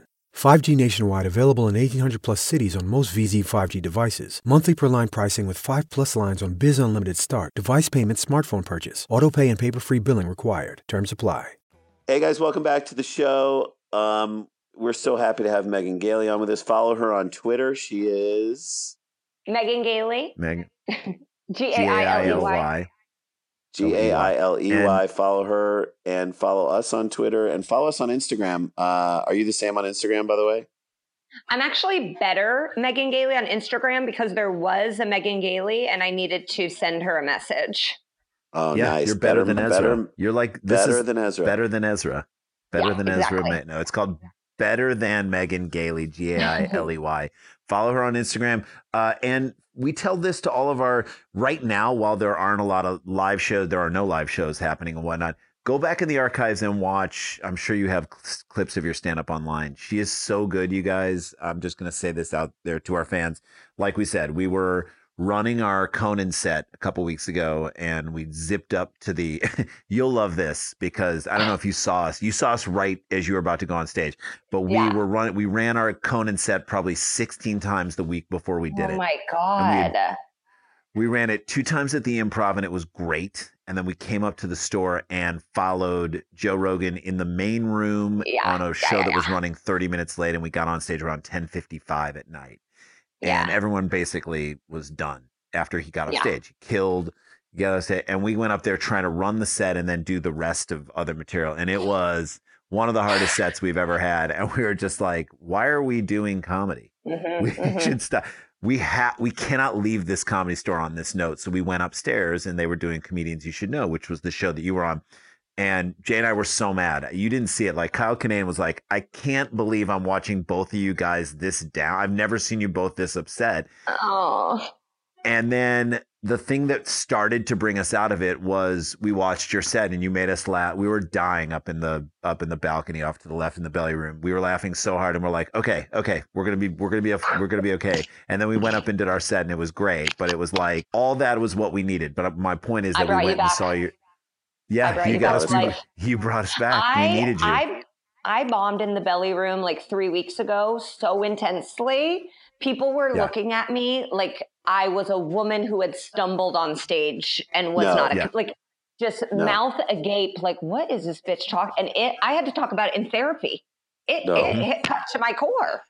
5G nationwide available in 1800 plus cities on most VZ 5G devices. Monthly per line pricing with 5 plus lines on Biz Unlimited Start. Device payment, smartphone purchase. Auto pay and paper free billing required. Terms apply. Hey guys, welcome back to the show. Um, we're so happy to have Megan Gailey on with us. Follow her on Twitter. She is Megan Gailey, Megan. G G A A I I L E L Y. Y. G A I L E Y. Follow her and follow us on Twitter and follow us on Instagram. Uh, are you the same on Instagram, by the way? I'm actually better Megan Gailey on Instagram because there was a Megan Gailey and I needed to send her a message. Oh, yeah, nice. you're better, than Ezra. Better, you're like this better is than Ezra. better than Ezra. Better Yeah, than Ezra. exactly. Ma- No, it's called better than Megan Gailey. G A I L E Y. Follow her on Instagram. Uh, and we tell this to all of our right now. While there aren't a lot of live shows, there are no live shows happening and whatnot. Go back in the archives and watch. I'm sure you have cl- clips of your stand up online. She is so good, you guys. I'm just going to say this out there to our fans. Like we said, we were running our Conan set a couple weeks ago, and we zipped up to the. you'll love this because I don't know if you saw us. You saw us right as you were about to go on stage, but we Yeah. were running. We ran our Conan set probably 16 times the week before we did oh it. Oh my And we god. We ran it two times at the improv and it was great. And then we came up to the store and followed Joe Rogan in the main room Yeah, on a show yeah, that was running 30 minutes late and we got on stage around 10:55 at night. Yeah. And everyone basically was done after he got off Yeah. stage. He killed he got off stage, and we went up there trying to run the set and then do the rest of other material and it was one of the hardest sets we've ever had and we were just like why are we doing comedy? Mhm, we mhm. should stop. We have we cannot leave this comedy store on this note. So we went upstairs and they were doing comedians you should know, which was the show that you were on. And Jay and I were so mad. You didn't see it. Like Kyle Kinane was like, I can't believe I'm watching both of you guys this down. I've never seen you both this upset. Oh. And then the thing that started to bring us out of it was we watched your set and you made us laugh. We were dying up in the up in the balcony off to the left in the belly room. We were laughing so hard and we're like, okay, okay, we're gonna be we're gonna be we're gonna be okay. And then we went up and did our set and it was great. But it was like all that was what we needed. But my point is that we went and saw you. I Yeah, brought you you got us. to life. You brought us back. I, we needed you. I I bombed in the belly room like three weeks ago so intensely. People were Yeah. looking at me like I was a woman who had stumbled on stage and was No. not a, Yeah. like just No. mouth agape. Like, what is this bitch talk? And it, I had to talk about it in therapy. It, No. it hit cut to my core.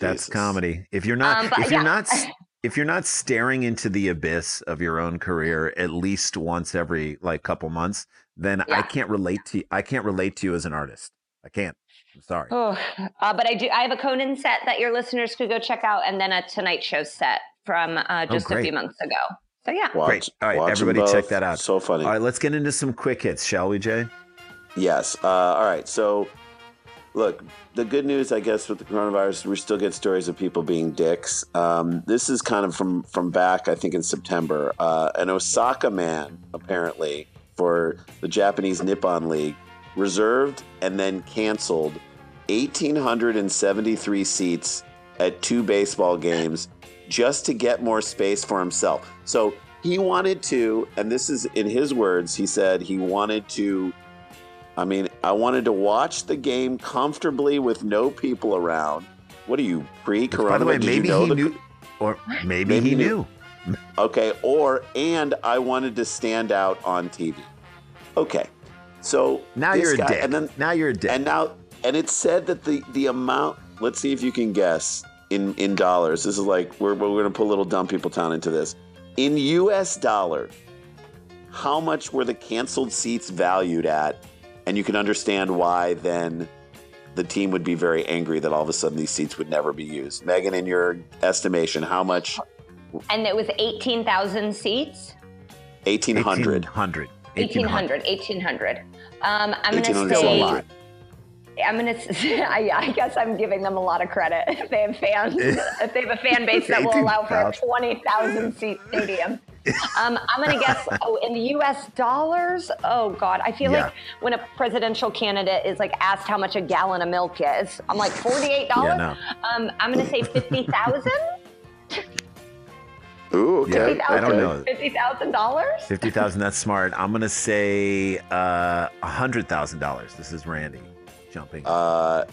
That's Jesus. comedy. If you're not, Um, but if you're not, s- if you're not staring into the abyss of your own career at least once every like couple months, then I can't relate to. I can't relate to you as an artist. I can't. I'm sorry. Oh, uh, but I do. I have a Conan set that your listeners could go check out, and then a Tonight Show set from uh, just a few months ago. So yeah, Watch, Great. All right, everybody check that out. So funny. All right, let's get into some quick hits, shall we, Jay? Yes. Uh, all right. So, look, the good news, I guess, with the coronavirus, we still get stories of people being dicks. Um, this is kind of from from back, I think, in September. Uh, an Osaka man, apparently, for the Japanese Nippon League, reserved and then canceled 1,873 seats at two baseball games just to get more space for himself. So he wanted to, and this is in his words, he said he wanted to. I mean, I wanted to watch the game comfortably with no people around. What are you pre-corona? By the way, Did you maybe know he the- knew, or maybe, Maybe he he knew. knew. Okay, or and I wanted to stand out on TV. Okay, so Now you're a guy- dick. and then now you're a dick. and now and it said that the the amount. Let's see if you can guess in in dollars. This is like we're we're gonna put a little dumb people town into this. In U.S. dollars, how much were the canceled seats valued at? And you can understand why then the team would be very angry that all of a sudden these seats would never be used. Megan, in your estimation, how much? and it was eighteen thousand seats. Eighteen hundred. 1800. 1800 1800 um i'm gonna say Still a lot. i'm gonna s- I, I guess i'm giving them a lot of credit if they have fans if they have a fan base that will allow for a 20000 seat stadium um, i'm gonna guess oh in the us dollars oh god i feel Yeah. like when a presidential candidate is like asked how much a gallon of milk is i'm like $48 Yeah, no. um, i'm gonna say 50000 Ooh, okay. Yeah, I don't know. $50000 Fifty thousand. That's smart. I'm gonna say uh, a hundred thousand dollars. This is Randy jumping. Uh,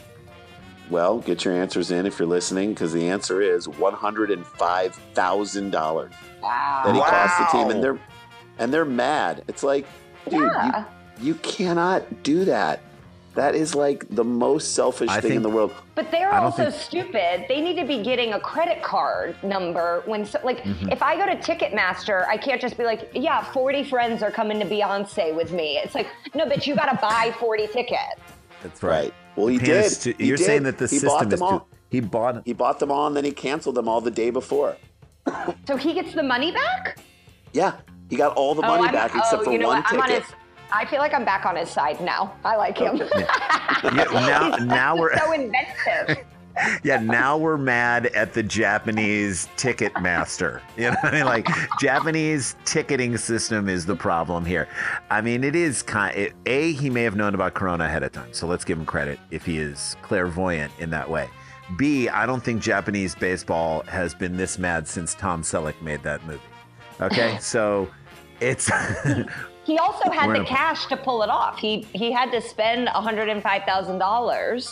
well, get your answers in if you're listening, because the answer is one hundred and five thousand dollars wow that he cost the team, and they're and they're mad. It's like, dude, Yeah. you, you cannot do that. That is like the most selfish I thing in the world. But they're also think- stupid. They need to be getting a credit card number when, so, like, Mm-hmm. if I go to Ticketmaster, I can't just be like, yeah, 40 friends are coming to Beyonce with me. It's like, no, bitch, you got to buy 40 tickets. That's Right. Well, he did. it's too- He you're did. saying that the he system bought is them all. too. He bought. He bought them all, and then he canceled them all the day before. So he gets the money back? Yeah, he got all the oh, money oh, I'm, back except oh, for you know one what? I'm on ticket. his. I feel like I'm back on his side now. I like him. Yeah, now, now we're so inventive. yeah. Now we're mad at the Japanese ticket master. You know what I mean? Like Japanese ticketing system is the problem here. I mean, it is kind. It, a he may have known about Corona ahead of time, so let's give him credit if he is clairvoyant in that way. B, I don't think Japanese baseball has been this mad since Tom Selleck made that movie. Okay, so it's He also had the cash to pull it off. He he had to spend $105,000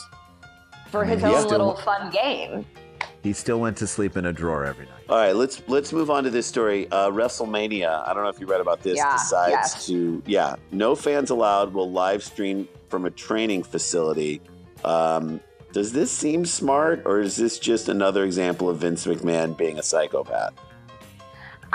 for his own still- little fun game. he still went to sleep in a drawer every night. All right, let's let's move on to this story. Uh, WrestleMania. I don't know if you read about this. Yeah, decides yes. to yeah, no fans allowed. Will live stream from a training facility. Um, does this seem smart, or is this just another example of Vince McMahon being a psychopath?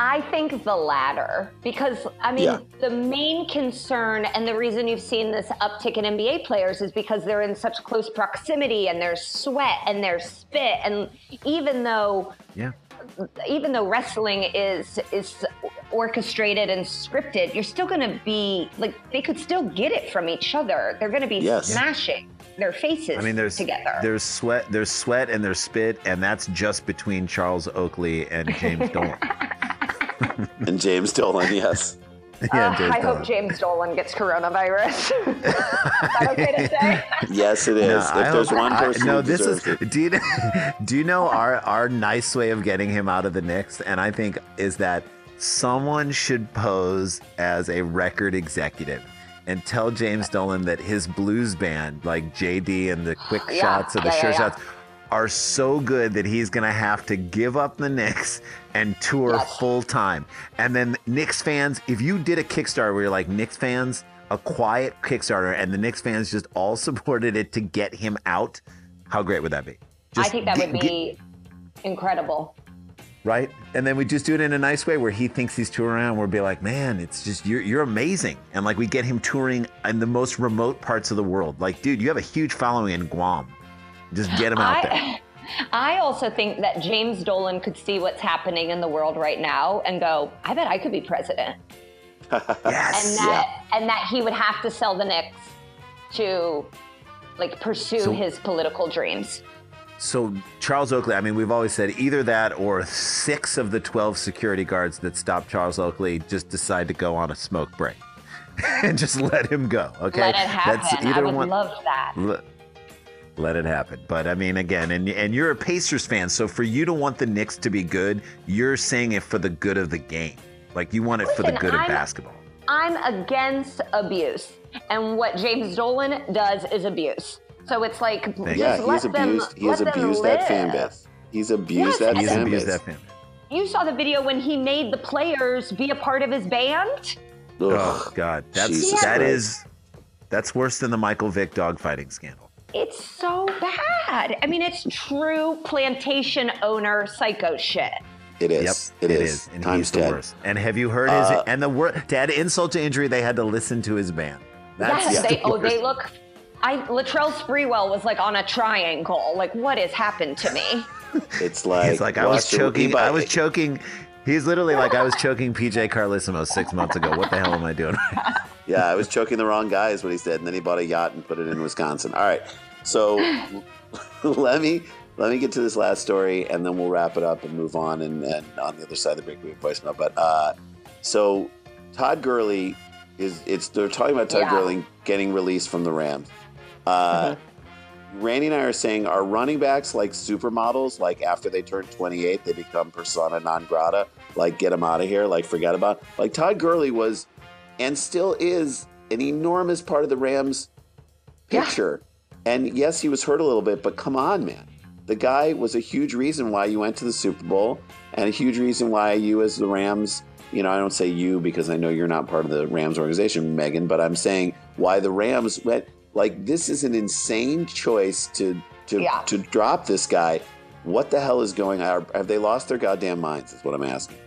I think the latter, because I mean, Yeah. the main concern and the reason you've seen this uptick in NBA players is because they're in such close proximity and there's sweat and there's spit. And even though Yeah. even though wrestling is is orchestrated and scripted, you're still going to be like they could still get it from each other. They're going to be Yes. smashing their faces I mean, there's together. there's sweat, there's sweat, and there's spit, and that's just between Charles Oakley and James Dolan. And James Dolan, yes. yeah, Uh, I Dolan. hope James Dolan gets coronavirus. is that okay to say? Yes, it is. No, if I there's hope- one I- person no, who this is. it. Do you do you know our our nice way of getting him out of the Knicks? And I think is that someone should pose as a record executive and tell James Dolan that his blues band, like JD and the quick Yeah, shots or the yeah, yeah, sure yeah. shots. Are so good that he's gonna have to give up the Knicks and tour Yes. full time. And then Knicks fans, if you did a Kickstarter where you're like Knicks fans, a quiet Kickstarter, and the Knicks fans just all supported it to get him out, how great would that be? I Just think that get- would be incredible. right. And then we just do it in a nice way where he thinks he's touring around. We'll be like, man, it's just you're you're amazing, and like we get him touring in the most remote parts of the world. Like, dude, you have a huge following in Guam. Just get him out there. I, I also think that James Dolan could see what's happening in the world right now and go, I bet I could be president. Yes. And that and that he would have to sell the Knicks to like pursue So- his political dreams. So Charles Oakley, I mean, we've always said either that or six of the twelve security guards that stopped Charles Oakley just decide to go on a smoke break and just let him go. Okay, Let it happen. I would love that. Let, let it happen. But I mean, again, and and you're a Pacers fan, so for you to want the Knicks to be good, you're saying it for the good of the game. Like you want it for the good of I'm- basketball. I'm against abuse. And what James Dolan does is abuse. So it's like just Yeah, let he's them, abused. He has let them abused that fan live. base. He's abused Yes, that He's fan abused base. that fan. You saw the video when he made the players be a part of his band? Oh God, that's Jesus that Christ. is that's worse than the Michael Vick dogfighting scandal. It's so bad. I mean, it's true plantation owner psycho shit. It is. Yep, it is. and Times he's the 10. worst. And have you heard Uh, his? And the word to add insult to injury, they had to listen to his band. That's yes, the they oh they look. I Latrell Sprewell was like on a triangle. Like, what has happened to me? It's like, He's like I was choking. I was choking. He's literally like I was choking PJ Carlesimo six months ago. What the hell am I doing? Yeah, I was choking the wrong guy, is what he said, and then he bought a yacht and put it in Wisconsin. All right, so let me let me get to this last story, and then we'll wrap it up and move on. And, and on the other side of the break, we have voicemail. But uh, so Todd Gurley is it's they're talking about Todd Yeah. Gurley getting released from the Rams. Uh, Randy and I are saying are running backs like supermodels? Like after they turn 28, they become persona non grata. Like get them out of here. Like forget about. Like Todd Gurley was, and still is, an enormous part of the Rams picture. And yes, he was hurt a little bit, but come on, man. The guy was a huge reason why you went to the Super Bowl, and a huge reason why you, as the Rams, you know, I don't say you because I know you're not part of the Rams organization, Megan, but I'm saying why the Rams went. Like this is an insane choice to to Yeah. to drop this guy. What the hell is going on? Have they lost their goddamn minds? Is what I'm asking.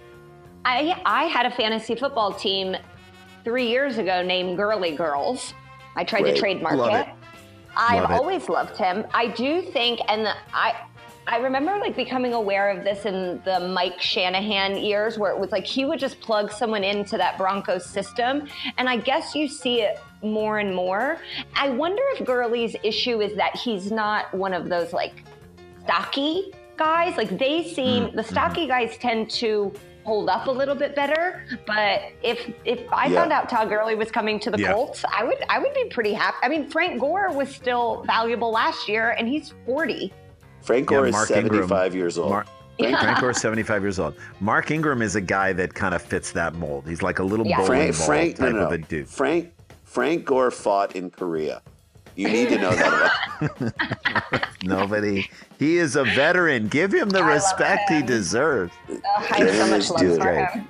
I I had a fantasy football team three years ago named Girly Girls. I tried Great. to trademark Love it. it. I've Love it. always loved him. I do think, and the, I. I remember like becoming aware of this in the Mike Shanahan years where it was like he would just plug someone into that Broncos system. And I guess you see it more and more. I wonder if Gurley's issue is that he's not one of those like stocky guys. Like they seem Mm-hmm. the stocky guys tend to hold up a little bit better. But if if I Yeah. found out Todd Gurley was coming to the Yeah. Colts, I would I would be pretty happy. I mean, Frank Gore was still valuable last year, and he's forty. Frank Yeah, Gore is Mark 75 years old. Mar- Frank Gore is 75 years old. Mark Ingram is a guy that kind of fits that mold. He's like a little Yeah. bowling Frank, ball Frank, type no, of a dude. Frank, Frank Gore fought in Korea. You need to know that about. Nobody. He is a veteran. Give him the I love respect he deserves. Oh, I have so much love Dude. for Great. him.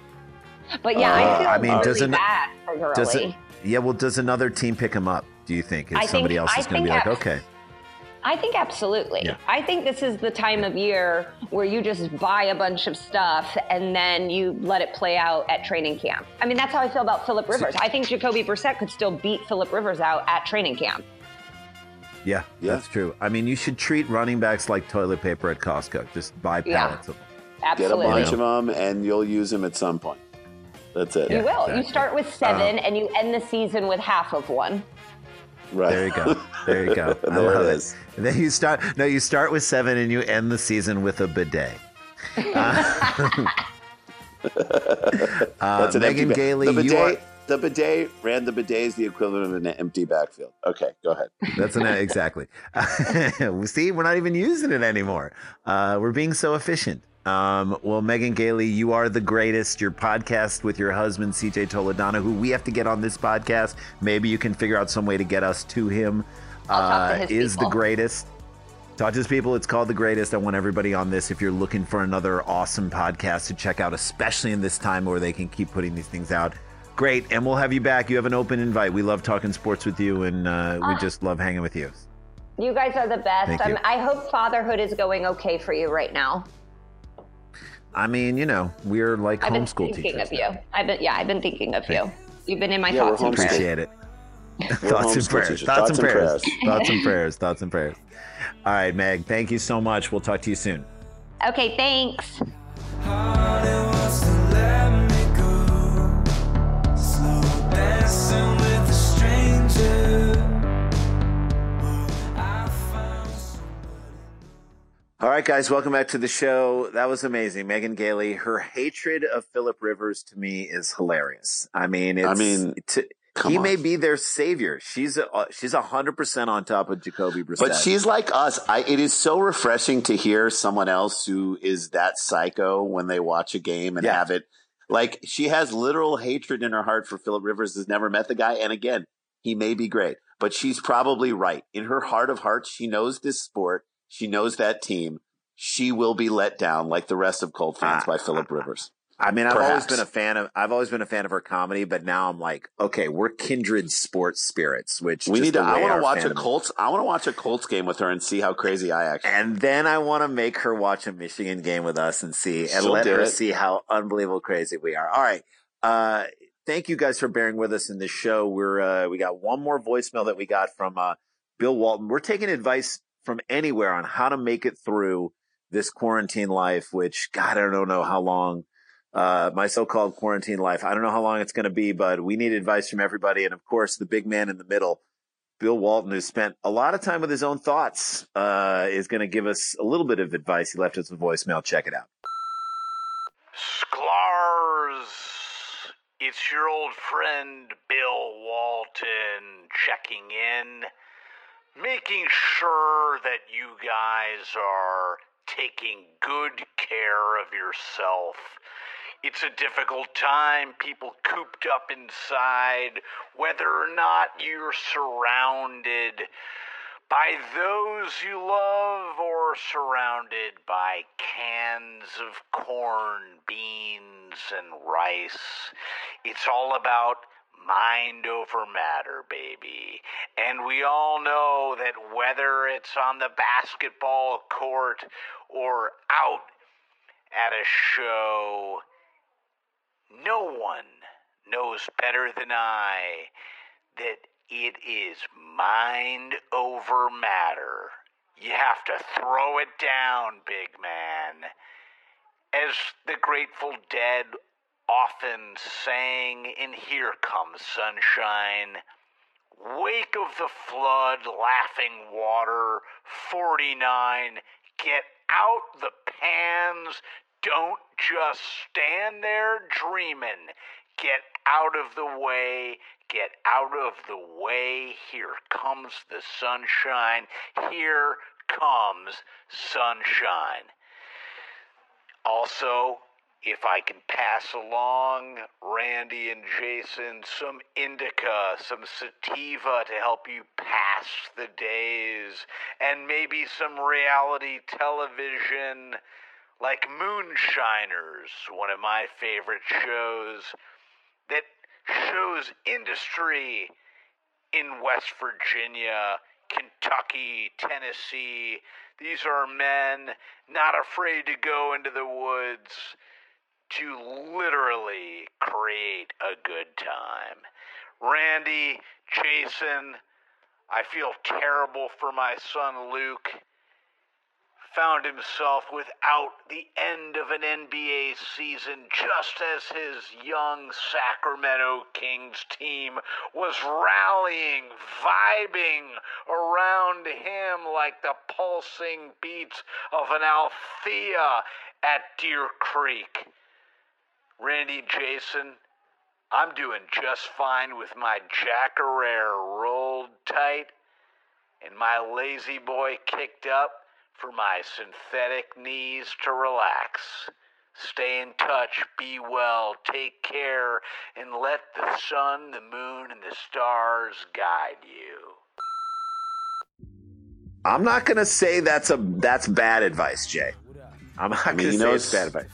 But yeah, Uh, I feel I mean, really doesn't- bad for Gurley. Does it? Yeah. Well, does another team pick him up? Do you think? Is I think- somebody else is going to be think like, okay, I think absolutely. Yeah. I think this is the time of year where you just buy a bunch of stuff and then you let it play out at training camp. I mean, that's how I feel about Philip Rivers. I think Jacoby Brissett could still beat Philip Rivers out at training camp. yeah, Yeah. that's true. I mean, you should treat running backs like toilet paper at Costco. Just buy Yeah. of them. Absolutely. Get a bunch of them, and you'll use them at some point. That's it. You Yeah, will. You start with seven uh-huh. and you end the season with half of one. Right. There you go. There you go. I There love it it. is. And then you start. No, you start with seven and you end the season with a bidet. Uh, uh, That's an Megan Gailey, The you are. bidet, the bidet ran the bidet is the equivalent of an empty backfield. Okay, go ahead. That's an exactly. See, we're not even using it anymore. Uh, we're being so efficient. Um, well, Megan Gailey, you are the greatest. Your podcast with your husband, CJ Toledano, who we have to get on this podcast. Maybe you can figure out some way to get us to him. To uh, his is people. the greatest. Talk to his people. It's called The Greatest. I want everybody on this. If you're looking for another awesome podcast to check out, especially in this time where they can keep putting these things out, great. And we'll have you back. You have an open invite. We love talking sports with you, and uh, we Ah. just love hanging with you. You guys are the best. You. I hope fatherhood is going okay for you right now. I mean, you know, we're like homeschool teachers. I've been homeschool thinking teachers. of you. I've been, yeah, I've been thinking of you. You've been in my Yeah, we're thoughts and prayers. Appreciate it. Thoughts and prayers. teachers. Thoughts, and prayers. thoughts and prayers. Thoughts and prayers. All right, Meg. Thank you so much. We'll talk to you soon. Okay, thanks. All right, guys, welcome back to the show. That was amazing. Megan Gailey, her hatred of Philip Rivers to me is hilarious. I mean, it's, I mean, to, he on. may be their savior. She's a, uh, she's a hundred percent on top of Jacoby Brissett. But she's like us. I, it is so refreshing to hear someone else who is that psycho when they watch a game and Yeah. have it. Like she has literal hatred in her heart for Philip Rivers. Has never met the guy, and again, he may be great, but she's probably right. In her heart of hearts, she knows this sport. She knows that team. She will be let down like the rest of Colt fans Ah. by Philip Rivers. I mean, I've always been a fan of I've always been a fan of her comedy, but now I'm like, okay, we're kindred sports spirits. Which We need to. I want to watch a Colts. I want to watch a Colts game with her and see how crazy I actually. And then I want to make her watch a Michigan game with us and see, and She'll let her it. see how unbelievable crazy we are. All right. Uh, thank you guys for bearing with us in this show. We're, uh, we got one more voicemail that we got from, uh, Bill Walton. We're taking advice from anywhere on how to make it through this quarantine life, which God, I don't know how long, uh, my so-called quarantine life. I don't know how long it's going to be, but we need advice from everybody. And of course, the big man in the middle, Bill Walton, who spent a lot of time with his own thoughts, uh, is going to give us a little bit of advice. He left us a voicemail. Check it out. Sklars, it's your old friend Bill Walton checking in, making sure that you guys are taking good care of yourself. It's a difficult time, people cooped up inside, whether or not you're surrounded by those you love or surrounded by cans of corn, beans, and rice. It's all about mind over matter, baby. And we all know that whether it's on the basketball court or out at a show, no one knows better than I that it is mind over matter. You have to throw it down, big man. As the Grateful Dead often sang in Here Comes Sunshine, Wake of the Flood, Laughing Water, 49, get out the pans. Don't just stand there dreaming. Get out of the way. Get out of the way. Here comes the sunshine. Here comes sunshine. Also, if I can pass along Randy and Jason some indica, some sativa to help you pass the days, and maybe some reality television like Moonshiners, one of my favorite shows that shows industry in West Virginia, Kentucky, Tennessee. These are men not afraid to go into the woods to literally create a good time. Randy, Jason, I feel terrible for my son Luke. Found himself without the end of an NBA season just as his young Sacramento Kings team was rallying, vibing around him like the pulsing beats of an Althea at Deer Creek. Randy Jason, I'm doing just fine with my Jack Herer rolled tight and my lazy boy kicked up for my synthetic knees to relax. Stay in touch, be well, take care, and let the sun, the moon, and the stars guide you. I'm not gonna say that's a that's bad advice, Jay. I'm not I mean, gonna say knows- it's bad advice.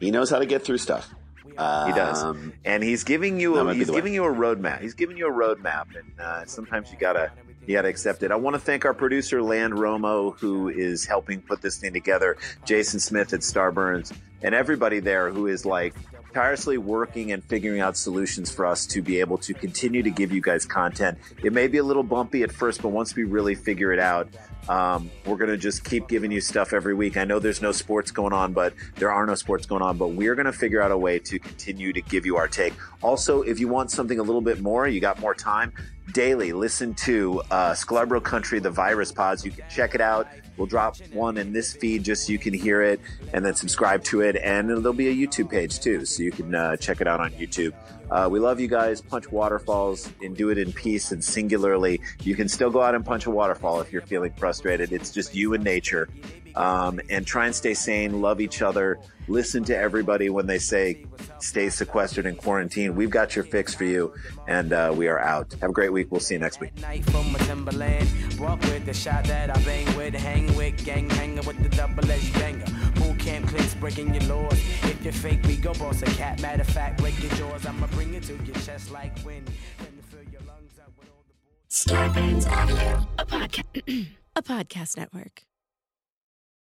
He knows how to get through stuff. He does, Um, and he's giving you a, he's the way. giving you a roadmap. He's giving you a roadmap, and uh, sometimes you gotta you gotta accept it. I want to thank our producer Land Romo, who is helping put this thing together. Jason Smith at Starburns, and everybody there who is like tirelessly working and figuring out solutions for us to be able to continue to give you guys content. It may be a little bumpy at first, but once we really figure it out, um, we're going to just keep giving you stuff every week. I know there's no sports going on, but there are no sports going on, but we're going to figure out a way to continue to give you our take. Also, if you want something a little bit more, you got more time, daily, listen to uh, Sklarbro Country, the Virus Pods. You can check it out. We'll drop one in this feed just so you can hear it and then subscribe to it. And there'll be a YouTube page too, so you can uh, check it out on YouTube. Uh, we love you guys. Punch waterfalls and do it in peace and singularly. You can still go out and punch a waterfall if you're feeling frustrated. It's just you and nature. Um, and try and stay sane, love each other, listen to everybody when they say stay sequestered in quarantine. We've got your fix for you, and uh, we are out. Have a great week. We'll see you next week. Night from a Timberland. Walk with the shot that I bang with, hang with, gang hanging with the double edged banger. Boot camp clicks breaking your laws. If you're fake, we go boss a cat. Matter of fact, break your jaws. I'ma bring it to your chest like wind. Then fill your lungs up with all the Starburns Audio, a podcast, a podcast network.